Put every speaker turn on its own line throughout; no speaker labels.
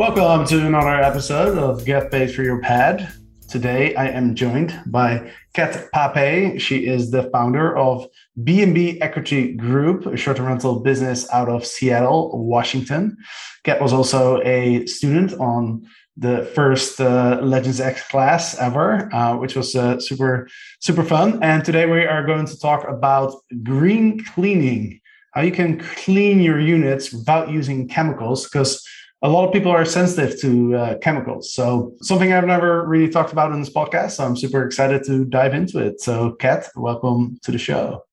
Welcome to another episode of Get Paid for Your Pad. Today I am joined by Kat Pape. She is the founder of B&B Equity Group, a short-term rental business out of Seattle, Washington. Kat was also a student on the first uh, Legends X class ever, uh, which was uh, super, super fun. And today we are going to talk about green cleaning, how you can clean your units without using chemicals, because a lot of people are sensitive to uh, chemicals. So something I've never really talked about in this podcast. So I'm super excited to dive into it. So Kat, welcome to the show.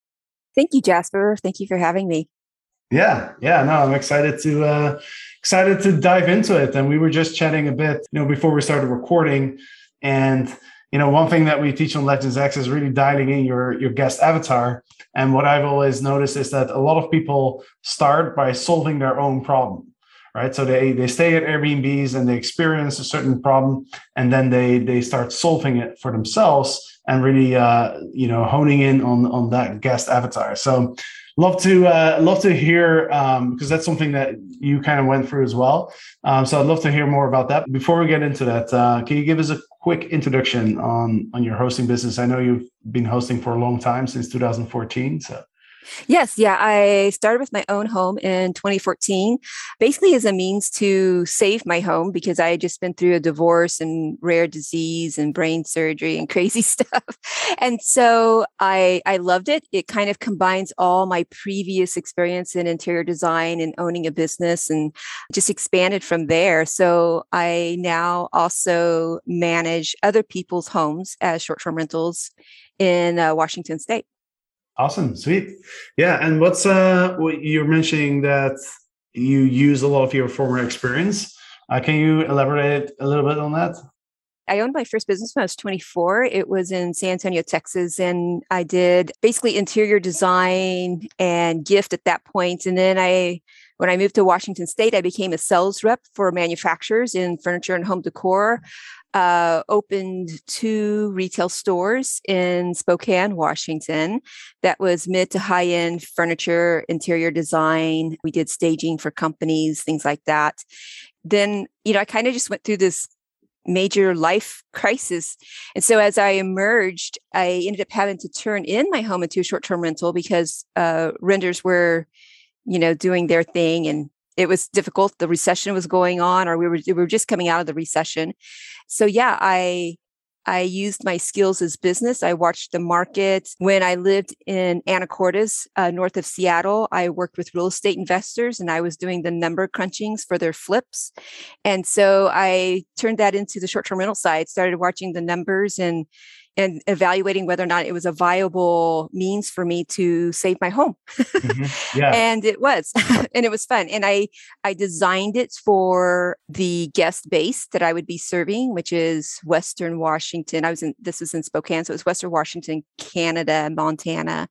Thank you, Jasper. Thank you for having me.
Yeah, yeah, no, I'm excited to uh, excited to dive into it. And we were just chatting a bit, you know, before we started recording. And you know, one thing that we teach on Legends X is really dialing in your your guest avatar. And what I've always noticed is that a lot of people start by solving their own problem right? So they they stay at Airbnbs and they experience a certain problem, and then they they start solving it for themselves and really uh, you know honing in on on that guest avatar. So love to uh, love to hear um, because that's something that you kind of went through as well. Um, so I'd love to hear more about that. Before we get into that, uh, can you give us a quick introduction on on your hosting business? I know you've been hosting for a long time since 2014. So
Yes, yeah. I started with my own home in 2014, basically as a means to save my home because I had just been through a divorce and rare disease and brain surgery and crazy stuff. And so I I loved it. It kind of combines all my previous experience in interior design and owning a business and just expanded from there. So I now also manage other people's homes as short-term rentals in uh, Washington state.
Awesome, sweet. Yeah, and what's uh what you're mentioning that you use a lot of your former experience. Uh, can you elaborate a little bit on that?
I owned my first business when I was 24. It was in San Antonio, Texas, and I did basically interior design and gift at that point. And then I, when I moved to Washington State, I became a sales rep for manufacturers in furniture and home decor uh, opened two retail stores in Spokane, Washington. That was mid to high end furniture, interior design. We did staging for companies, things like that. Then, you know, I kind of just went through this major life crisis. And so as I emerged, I ended up having to turn in my home into a short term rental because uh, renters were, you know, doing their thing and it was difficult. The recession was going on, or we were we were just coming out of the recession. So yeah, I I used my skills as business. I watched the market. When I lived in Anacortes, uh, north of Seattle, I worked with real estate investors and I was doing the number crunchings for their flips. And so I turned that into the short term rental side, started watching the numbers and and evaluating whether or not it was a viable means for me to save my home. mm-hmm. yeah. and it was, and it was fun. And I I designed it for the guest base that I would be serving, which is Western Washington. I was in this was in Spokane, so it was Western Washington, Canada, Montana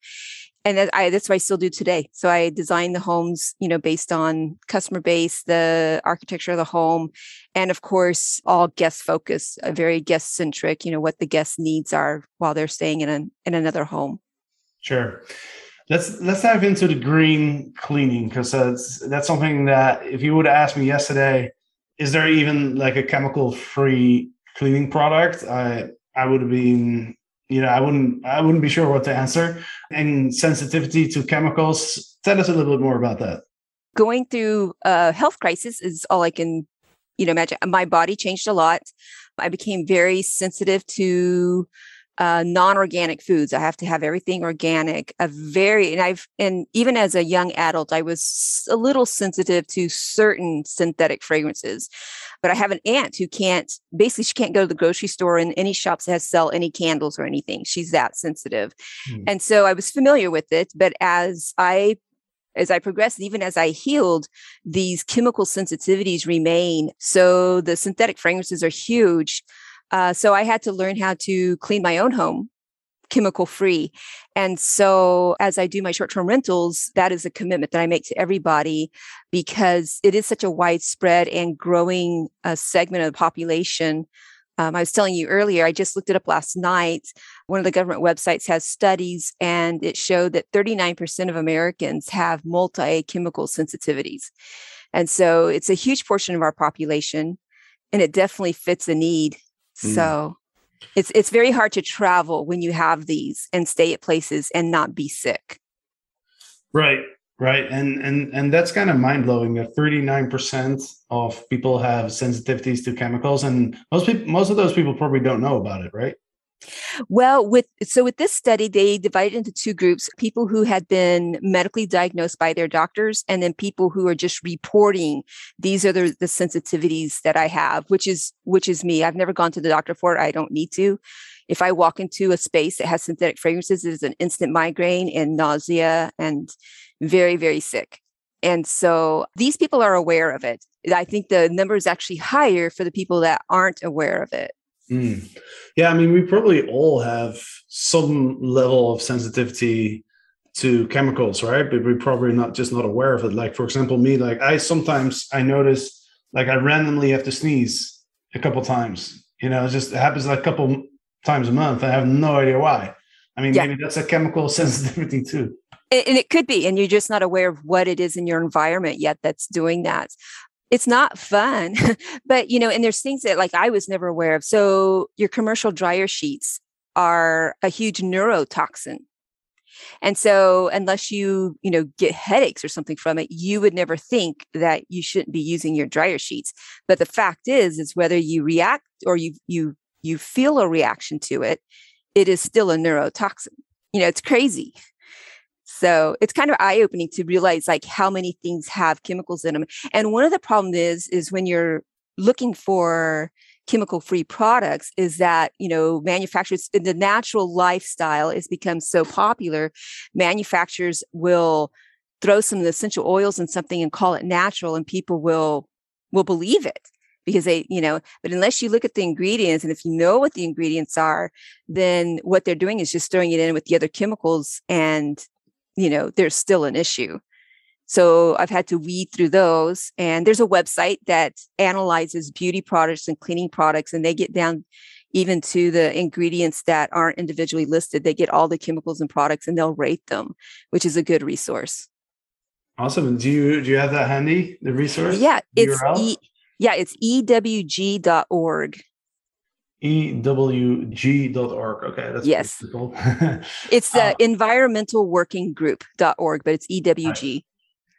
and I, that's what I still do today. So I design the homes, you know, based on customer base, the architecture of the home, and of course, all guest focused, uh, very guest centric. You know what the guest needs are while they're staying in an in another home.
Sure. Let's let's dive into the green cleaning because that's that's something that if you would ask me yesterday, is there even like a chemical free cleaning product? I I would have been you know, I wouldn't I wouldn't be sure what to answer. And sensitivity to chemicals. Tell us a little bit more about that.
Going through a health crisis is all I can, you know, imagine. My body changed a lot. I became very sensitive to uh, non-organic foods. I have to have everything organic. A very and I've and even as a young adult, I was a little sensitive to certain synthetic fragrances. But I have an aunt who can't basically she can't go to the grocery store and any shops that sell any candles or anything. She's that sensitive. Mm. And so I was familiar with it. But as I as I progressed, even as I healed, these chemical sensitivities remain. So the synthetic fragrances are huge. Uh, so I had to learn how to clean my own home chemical free. And so as I do my short term rentals, that is a commitment that I make to everybody because it is such a widespread and growing uh, segment of the population. Um, I was telling you earlier, I just looked it up last night. One of the government websites has studies, and it showed that 39% of Americans have multi chemical sensitivities. And so it's a huge portion of our population, and it definitely fits a need Mm. So it's it's very hard to travel when you have these and stay at places and not be sick.
Right, right, and and and that's kind of mind blowing. That thirty nine percent of people have sensitivities to chemicals, and most people, most of those people probably don't know about it, right?
Well, with so with this study, they divided into two groups: people who had been medically diagnosed by their doctors, and then people who are just reporting these are the, the sensitivities that I have, which is which is me. I've never gone to the doctor for it. I don't need to. If I walk into a space that has synthetic fragrances, it is an instant migraine and nausea and very, very sick. And so these people are aware of it. I think the number is actually higher for the people that aren't aware of it.
Mm. Yeah, I mean, we probably all have some level of sensitivity to chemicals, right? But we're probably not just not aware of it. Like, for example, me, like I sometimes I notice like I randomly have to sneeze a couple times. You know, it just happens like a couple times a month. I have no idea why. I mean, yeah. maybe that's a chemical sensitivity too.
And it could be, and you're just not aware of what it is in your environment yet that's doing that it's not fun but you know and there's things that like i was never aware of. So your commercial dryer sheets are a huge neurotoxin. And so unless you you know get headaches or something from it you would never think that you shouldn't be using your dryer sheets. But the fact is is whether you react or you you you feel a reaction to it it is still a neurotoxin. You know it's crazy so it's kind of eye opening to realize like how many things have chemicals in them. And one of the problems is, is when you're looking for chemical free products is that you know manufacturers the natural lifestyle has become so popular manufacturers will throw some of the essential oils in something and call it natural and people will will believe it because they you know but unless you look at the ingredients and if you know what the ingredients are then what they're doing is just throwing it in with the other chemicals and you know, there's still an issue. So I've had to weed through those. And there's a website that analyzes beauty products and cleaning products, and they get down even to the ingredients that aren't individually listed. They get all the chemicals and products and they'll rate them, which is a good resource.
Awesome. Do you do you have that handy, the resource?
Yeah, it's e, yeah, it's ewg.org
ewg.org. Okay, that's
yes. it's the uh, environmentalworkinggroup.org, but it's EWG.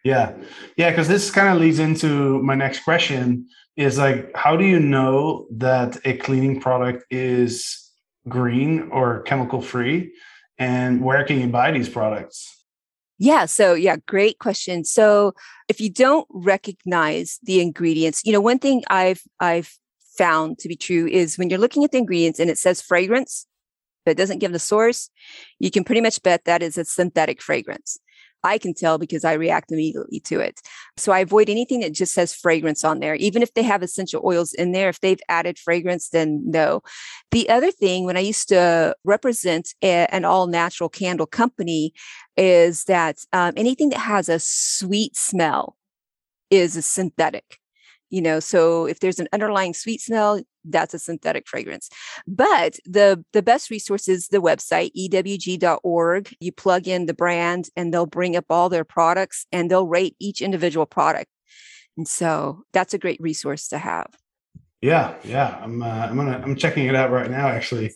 Yeah, yeah, because this kind of leads into my next question: is like, how do you know that a cleaning product is green or chemical free, and where can you buy these products?
Yeah. So, yeah, great question. So, if you don't recognize the ingredients, you know, one thing I've I've found to be true is when you're looking at the ingredients and it says fragrance, but it doesn't give the source, you can pretty much bet that is a synthetic fragrance. I can tell because I react immediately to it. So I avoid anything that just says fragrance on there. Even if they have essential oils in there, if they've added fragrance, then no. The other thing, when I used to represent a, an all natural candle company, is that um, anything that has a sweet smell is a synthetic you know so if there's an underlying sweet smell that's a synthetic fragrance. But the the best resource is the website ewg.org you plug in the brand and they'll bring up all their products and they'll rate each individual product. And so that's a great resource to have.
Yeah yeah i'm uh, i'm gonna i'm checking it out right now actually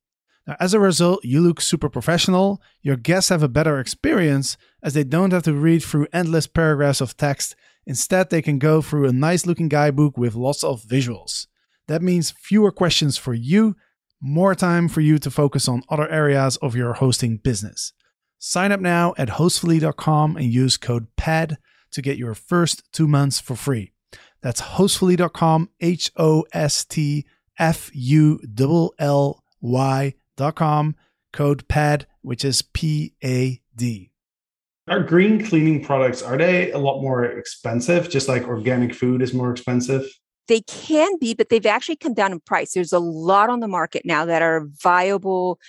Now, as a result, you look super professional. Your guests have a better experience as they don't have to read through endless paragraphs of text. Instead, they can go through a nice looking guidebook with lots of visuals. That means fewer questions for you, more time for you to focus on other areas of your hosting business. Sign up now at hostfully.com and use code PAD to get your first two months for free. That's hostfully.com, H O S T F U L L Y.com, code PAD, which is P A D.
Are green cleaning products are they a lot more expensive just like organic food is more expensive?
They can be, but they've actually come down in price. There's a lot on the market now that are viable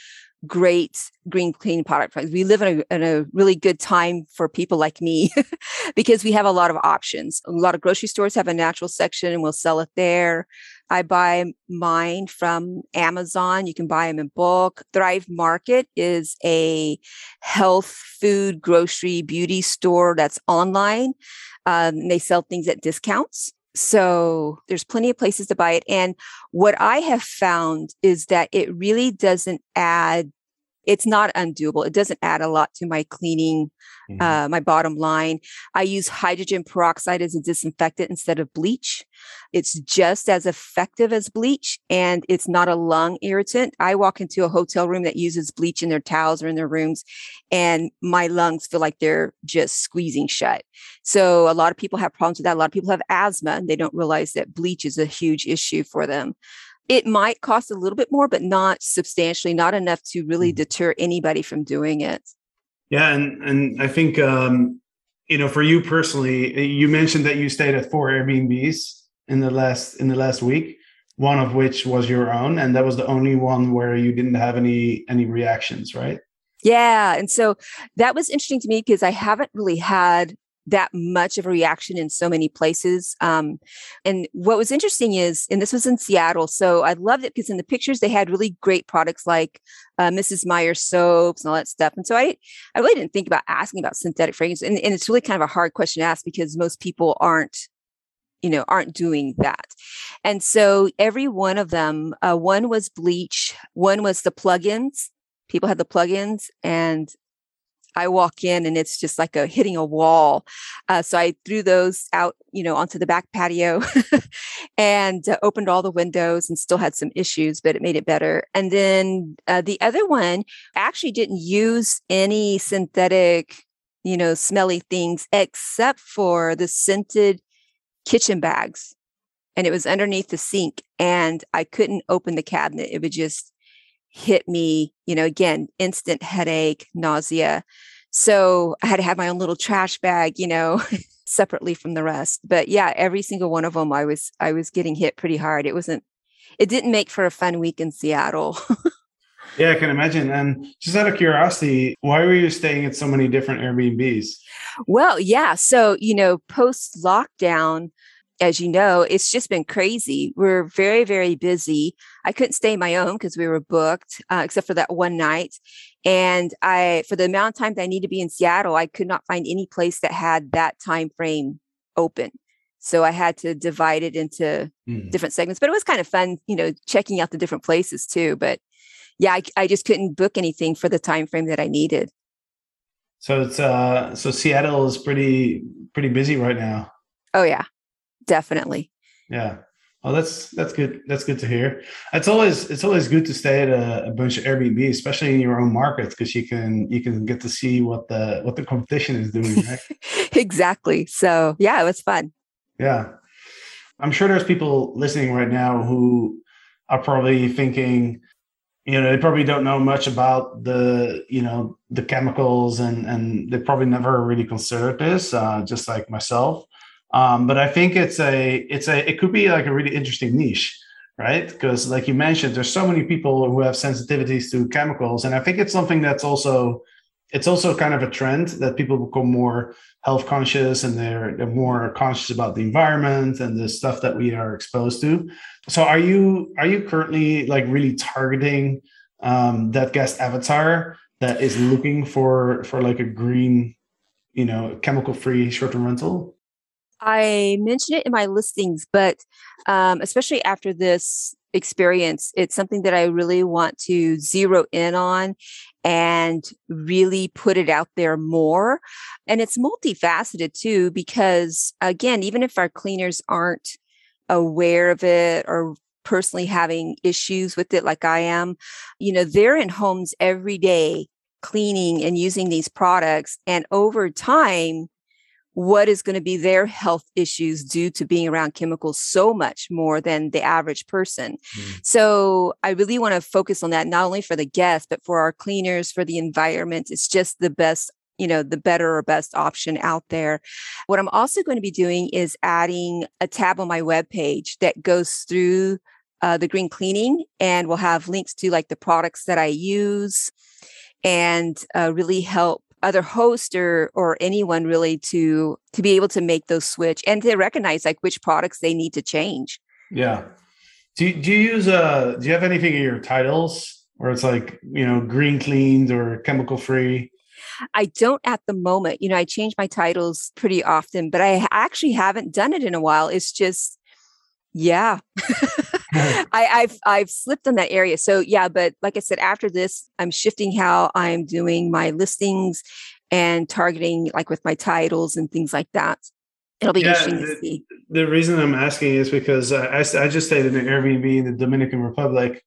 great green cleaning product prices. We live in a, in a really good time for people like me because we have a lot of options. A lot of grocery stores have a natural section and we'll sell it there. I buy mine from Amazon. You can buy them in bulk. Thrive Market is a health food, grocery, beauty store that's online. Um, they sell things at discounts. So there's plenty of places to buy it. And what I have found is that it really doesn't add, it's not undoable. It doesn't add a lot to my cleaning, mm-hmm. uh, my bottom line. I use hydrogen peroxide as a disinfectant instead of bleach. It's just as effective as bleach and it's not a lung irritant. I walk into a hotel room that uses bleach in their towels or in their rooms and my lungs feel like they're just squeezing shut. So a lot of people have problems with that. A lot of people have asthma and they don't realize that bleach is a huge issue for them. It might cost a little bit more, but not substantially, not enough to really mm. deter anybody from doing it.
Yeah, and and I think um, you know, for you personally, you mentioned that you stayed at four Airbnbs in the last in the last week one of which was your own and that was the only one where you didn't have any any reactions right
yeah and so that was interesting to me because i haven't really had that much of a reaction in so many places. Um, and what was interesting is, and this was in Seattle, so I loved it because in the pictures they had really great products like uh, Mrs. Meyer soaps and all that stuff. And so I, I really didn't think about asking about synthetic fragrance, and, and it's really kind of a hard question to ask because most people aren't you know aren't doing that and so every one of them uh, one was bleach one was the plugins people had the plugins and i walk in and it's just like a hitting a wall uh, so i threw those out you know onto the back patio and uh, opened all the windows and still had some issues but it made it better and then uh, the other one I actually didn't use any synthetic you know smelly things except for the scented kitchen bags and it was underneath the sink and I couldn't open the cabinet. It would just hit me, you know, again, instant headache, nausea. So I had to have my own little trash bag, you know, separately from the rest. But yeah, every single one of them I was I was getting hit pretty hard. It wasn't it didn't make for a fun week in Seattle.
yeah, I can imagine. And just out of curiosity, why were you staying at so many different Airbnbs?
Well, yeah. So, you know, post lockdown, as you know, it's just been crazy. We're very, very busy. I couldn't stay my own because we were booked, uh, except for that one night. And I, for the amount of time that I need to be in Seattle, I could not find any place that had that time frame open. So I had to divide it into mm. different segments. But it was kind of fun, you know, checking out the different places too. But yeah, I, I just couldn't book anything for the time frame that I needed.
So it's uh so Seattle is pretty pretty busy right now.
Oh yeah. Definitely.
Yeah. Well, that's that's good. That's good to hear. It's always it's always good to stay at a, a bunch of Airbnb, especially in your own market, because you can you can get to see what the what the competition is doing. Right?
exactly. So yeah, it was fun.
Yeah, I'm sure there's people listening right now who are probably thinking, you know they probably don't know much about the you know the chemicals and and they probably never really considered this uh, just like myself um, but i think it's a it's a it could be like a really interesting niche right because like you mentioned there's so many people who have sensitivities to chemicals and i think it's something that's also it's also kind of a trend that people become more health conscious and they're, they're more conscious about the environment and the stuff that we are exposed to so are you are you currently like really targeting um, that guest avatar that is looking for for like a green, you know, chemical free short term rental?
I mentioned it in my listings, but um, especially after this experience, it's something that I really want to zero in on and really put it out there more. And it's multifaceted too, because again, even if our cleaners aren't aware of it or personally having issues with it like I am, you know, they're in homes every day cleaning and using these products. And over time, what is going to be their health issues due to being around chemicals so much more than the average person. Mm. So I really want to focus on that, not only for the guests, but for our cleaners, for the environment. It's just the best you know the better or best option out there what i'm also going to be doing is adding a tab on my web page that goes through uh, the green cleaning and we'll have links to like the products that i use and uh, really help other host or or anyone really to to be able to make those switch and to recognize like which products they need to change
yeah do you, do you use uh do you have anything in your titles where it's like you know green cleaned or chemical free
I don't at the moment. You know, I change my titles pretty often, but I actually haven't done it in a while. It's just, yeah. I, I've I've slipped on that area. So yeah, but like I said, after this, I'm shifting how I'm doing my listings and targeting like with my titles and things like that. It'll be yeah, interesting
the,
to see.
The reason I'm asking is because I, I just stayed in an Airbnb in the Dominican Republic.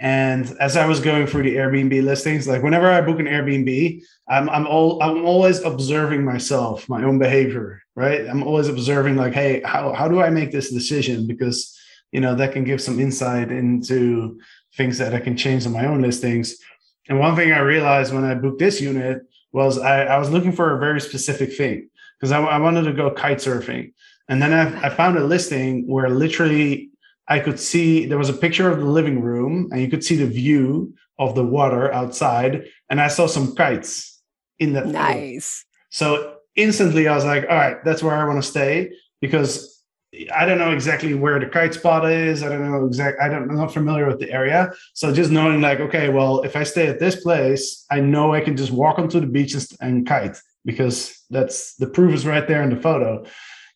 And as I was going through the Airbnb listings, like whenever I book an Airbnb, I'm I'm all I'm always observing myself, my own behavior, right? I'm always observing like, hey, how how do I make this decision? Because you know that can give some insight into things that I can change on my own listings. And one thing I realized when I booked this unit was I, I was looking for a very specific thing because I, I, wanted to go kite surfing. And then I, I found a listing where literally I could see there was a picture of the living room and you could see the view of the water outside. And I saw some kites in that.
Nice.
So instantly I was like, all right, that's where I want to stay because I don't know exactly where the kite spot is. I don't know exact. I don't. I'm not familiar with the area. So just knowing, like, okay, well, if I stay at this place, I know I can just walk onto the beach and, and kite because that's the proof is right there in the photo.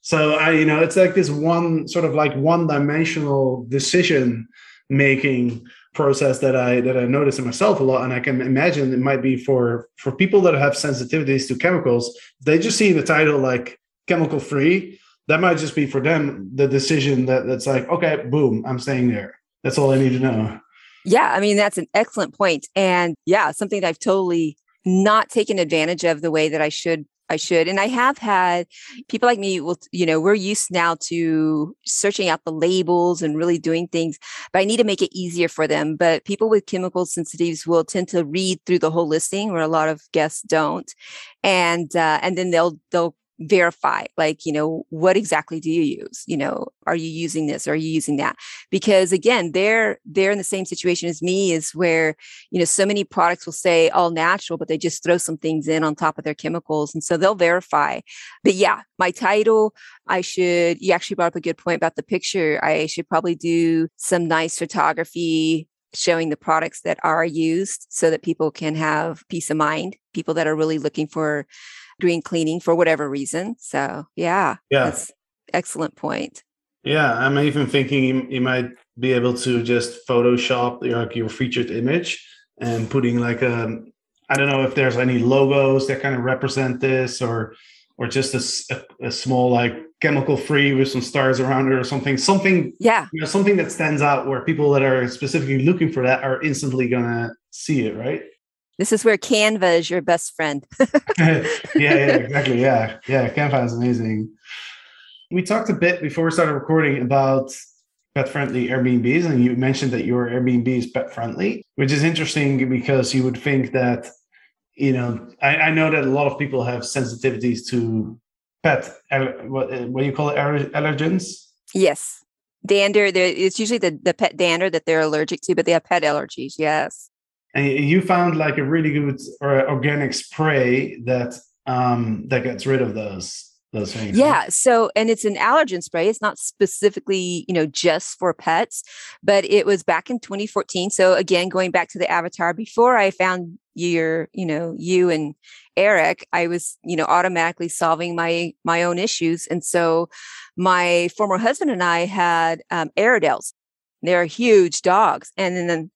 So I, you know, it's like this one sort of like one-dimensional decision making process that I that I notice in myself a lot, and I can imagine it might be for for people that have sensitivities to chemicals. They just see the title like chemical free that might just be for them the decision that that's like, okay, boom, I'm staying there. That's all I need to know.
Yeah, I mean that's an excellent point, and yeah, something that I've totally not taken advantage of the way that I should I should. And I have had people like me will, you know, we're used now to searching out the labels and really doing things, but I need to make it easier for them. But people with chemical sensitivities will tend to read through the whole listing where a lot of guests don't. And uh, and then they'll they'll verify like you know what exactly do you use? You know are you using this are you using that? Because again they're they're in the same situation as me is where you know so many products will say all natural but they just throw some things in on top of their chemicals and so they'll verify. But yeah my title i should you actually brought up a good point about the picture. I should probably do some nice photography showing the products that are used so that people can have peace of mind people that are really looking for green cleaning for whatever reason. So yeah,
yeah,
that's excellent point.
Yeah, I'm even thinking you, you might be able to just Photoshop like your featured image and putting like a um, don't know if there's any logos that kind of represent this or or just a, a, a small like chemical free with some stars around it or something something
yeah
you know something that stands out where people that are specifically looking for that are instantly gonna see it right
this is where Canva is your best friend.
yeah, yeah, exactly. Yeah, yeah. Canva is amazing. We talked a bit before we started recording about pet friendly Airbnbs, and you mentioned that your Airbnb is pet friendly, which is interesting because you would think that, you know, I, I know that a lot of people have sensitivities to pet, uh, what, uh, what do you call it, allergens?
Yes. Dander, it's usually the, the pet dander that they're allergic to, but they have pet allergies. Yes
and you found like a really good or organic spray that um that gets rid of those those things.
Yeah. So, and it's an allergen spray. It's not specifically, you know, just for pets, but it was back in 2014. So, again, going back to the avatar, before I found your, you know, you and Eric, I was, you know, automatically solving my my own issues. And so, my former husband and I had um, Airedales. They're huge dogs, and then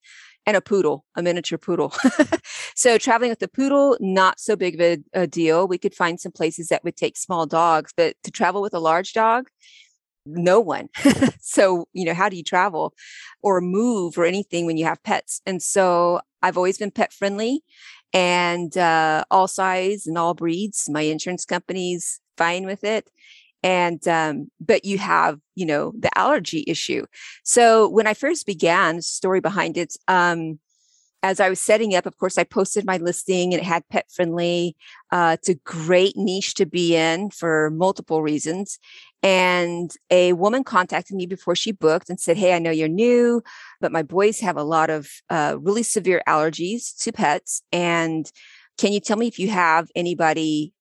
and a poodle, a miniature poodle. so traveling with the poodle, not so big of a, a, deal. We could find some places that would take small dogs, but to travel with a large dog, no one. so, you know, how do you travel or move or anything when you have pets? And so I've always been pet friendly and uh, all size and all breeds. My insurance company's fine with it and um, but you have you know the allergy issue. So when i first began story behind it um, as i was setting up of course i posted my listing and it had pet friendly uh, it's a great niche to be in for multiple reasons. And a woman contacted me before she booked and said hey i know you're new but my boys have a lot of uh, really severe allergies to pets. And can you tell me if you have anybody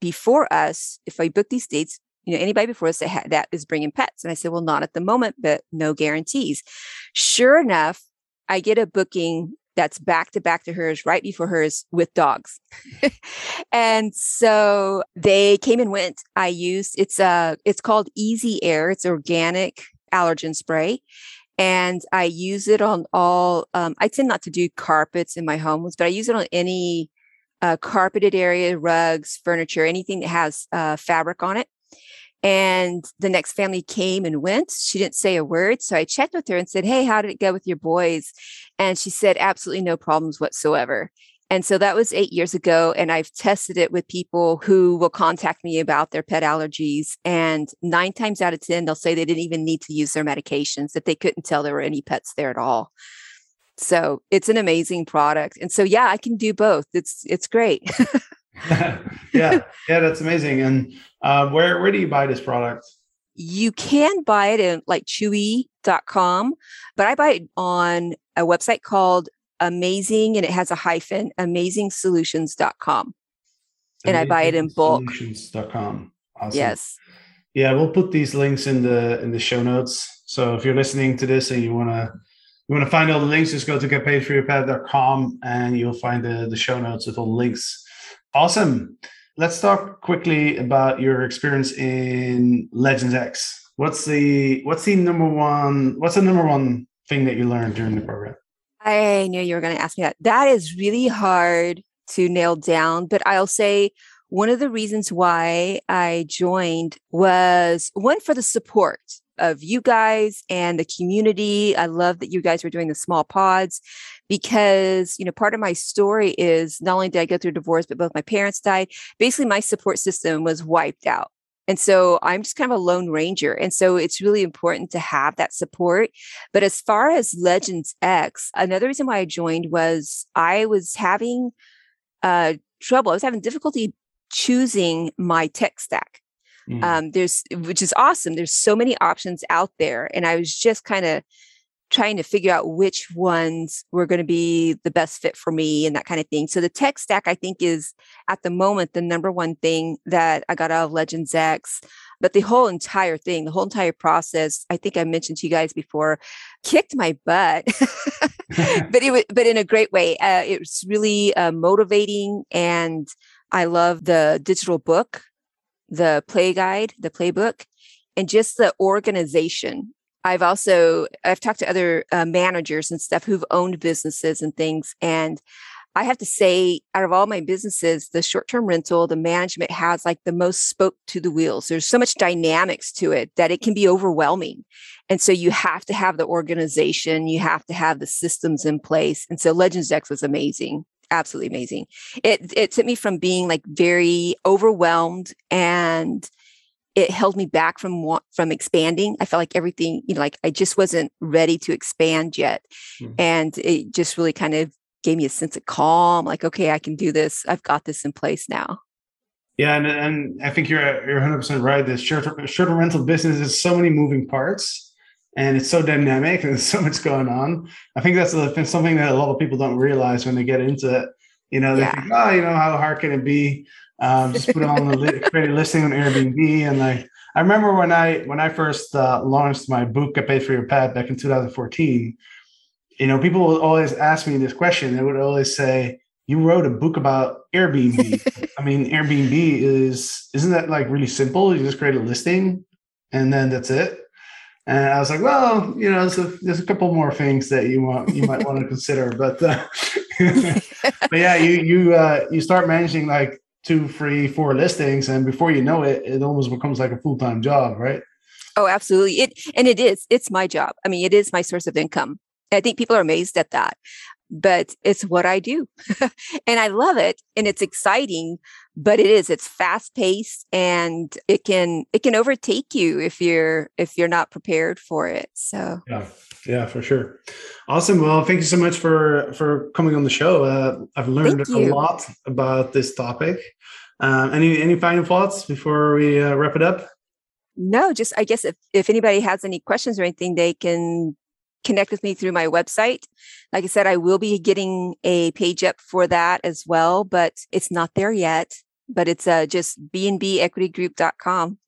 before us if i book these dates you know anybody before us that, ha- that is bringing pets? And i said well not at the moment but no guarantees. Sure enough i get a booking that's back to back to hers right before hers with dogs. And so they came and went. I used it's uh it's called easy air. It's organic allergen spray. And i use it on all um, i tend not to do carpets in my homes but i use it on any uh, carpeted area rugs furniture anything that has uh, fabric on it and the next family came and went. She didn't say a word. So I checked with her and said, Hey, how did it go with your boys? And she said, Absolutely no problems whatsoever. And so that was eight years ago. And I've tested it with people who will contact me about their pet allergies. And nine times out of 10, they'll say they didn't even need to use their medications, that they couldn't tell there were any pets there at all. So it's an amazing product. And so, yeah, I can do both. It's, it's great.
yeah, yeah, that's amazing. And uh, where where do you buy this product?
You can buy it in like chewy.com, but I buy it on a website called Amazing and it has a hyphen, amazingsolutions.com. And I buy it in bulk.
Solutions.com. Awesome.
Yes.
Yeah, we'll put these links in the in the show notes. So if you're listening to this and you wanna you want to find all the links, just go to getpaidforyourpad.com and you'll find the, the show notes with all the links Awesome. Let's talk quickly about your experience in Legends X. What's the what's the number one what's the number one thing that you learned during the program?
I knew you were going to ask me that. That is really hard to nail down, but I'll say one of the reasons why I joined was one for the support of you guys and the community. I love that you guys were doing the small pods because, you know, part of my story is not only did I go through divorce, but both my parents died. Basically, my support system was wiped out. And so I'm just kind of a lone ranger. And so it's really important to have that support. But as far as Legends X, another reason why I joined was I was having uh, trouble. I was having difficulty choosing my tech stack. Mm. Um, there's which is awesome. There's so many options out there, and I was just kind of trying to figure out which ones were going to be the best fit for me and that kind of thing. So the tech stack, I think, is at the moment the number one thing that I got out of Legends X. But the whole entire thing, the whole entire process, I think I mentioned to you guys before, kicked my butt. but it was, but in a great way. Uh, it was really uh, motivating, and I love the digital book the play guide, the playbook, and just the organization. I've also I've talked to other uh, managers and stuff who've owned businesses and things, and I have to say, out of all my businesses, the short-term rental, the management has like the most spoke to the wheels. There's so much dynamics to it that it can be overwhelming. And so you have to have the organization, you have to have the systems in place. And so Legends X was amazing absolutely amazing. It it took me from being like very overwhelmed and it held me back from from expanding. I felt like everything, you know, like I just wasn't ready to expand yet. Mm-hmm. And it just really kind of gave me a sense of calm, like, okay, I can do this. I've got this in place now.
Yeah, and, and I think you're you're 100 percent right. The short short rental business is so many moving parts, and it's so dynamic and there's so much going on. I think that's something that a lot of people don't realize when they get into it. You know, they yeah. think, oh, you know, how hard can it be? Um, just put it on the li- create a listing on Airbnb, and like I remember when I when I first uh, launched my book, "Get Paid for Your Pad," back in 2014. You know, people would always ask me this question. They would always say, "You wrote a book about Airbnb. I mean, Airbnb is isn't that like really simple? You just create a listing, and then that's it." And I was like, well, you know, there's a, there's a couple more things that you want you might want to consider, but uh, but yeah, you you uh, you start managing like two, three, four listings, and before you know it, it almost becomes like a full time job, right?
Oh, absolutely. It and it is. It's my job. I mean, it is my source of income. I think people are amazed at that, but it's what I do, and I love it, and it's exciting. But it is. It's fast paced, and it can it can overtake you if you're if you're not prepared for it. So
yeah, yeah, for sure. Awesome. Well, thank you so much for for coming on the show. Uh, I've learned a lot about this topic. Um, any any final thoughts before we uh, wrap it up?
No, just I guess if if anybody has any questions or anything, they can connect with me through my website. Like I said, I will be getting a page up for that as well, but it's not there yet. But it's uh, just bnbequitygroup.com.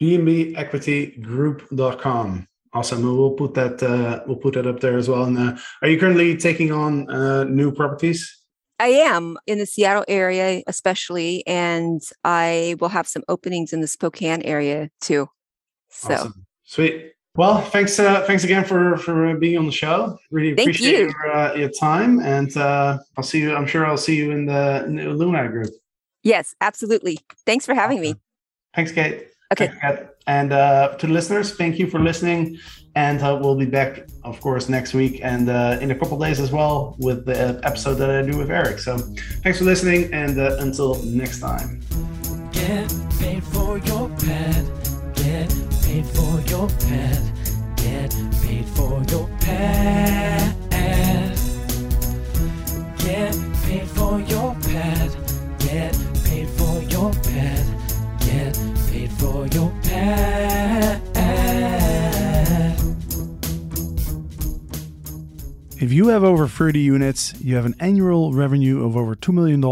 bnbequitygroup.com. Awesome. We'll put that uh, we'll put that up there as well. And uh, are you currently taking on uh, new properties?
I am in the Seattle area, especially, and I will have some openings in the Spokane area too. So
awesome. sweet. Well, thanks. Uh, thanks again for for being on the show. Really
Thank
appreciate
you.
your, uh, your time, and uh, I'll see you. I'm sure I'll see you in the, in the Luna group.
Yes, absolutely. Thanks for having me.
Thanks, Kate.
Okay.
Thanks, Kate. And uh, to the listeners, thank you for listening. And uh, we'll be back, of course, next week and uh, in a couple days as well with the episode that I do with Eric. So thanks for listening, and uh, until next time.
Get paid for your pad. Your pad. Get paid for your pad. Get paid for your pad. Get paid for your pad. Get paid for your pad.
If you have over 30 units, you have an annual revenue of over $2 million,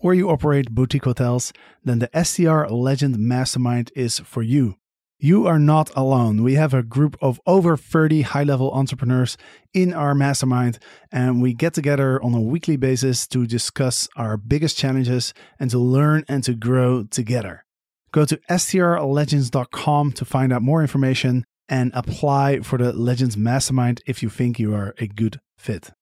or you operate boutique hotels, then the STR Legend Mastermind is for you. You are not alone. We have a group of over 30 high level entrepreneurs in our mastermind, and we get together on a weekly basis to discuss our biggest challenges and to learn and to grow together. Go to strlegends.com to find out more information and apply for the Legends Mastermind if you think you are a good fit.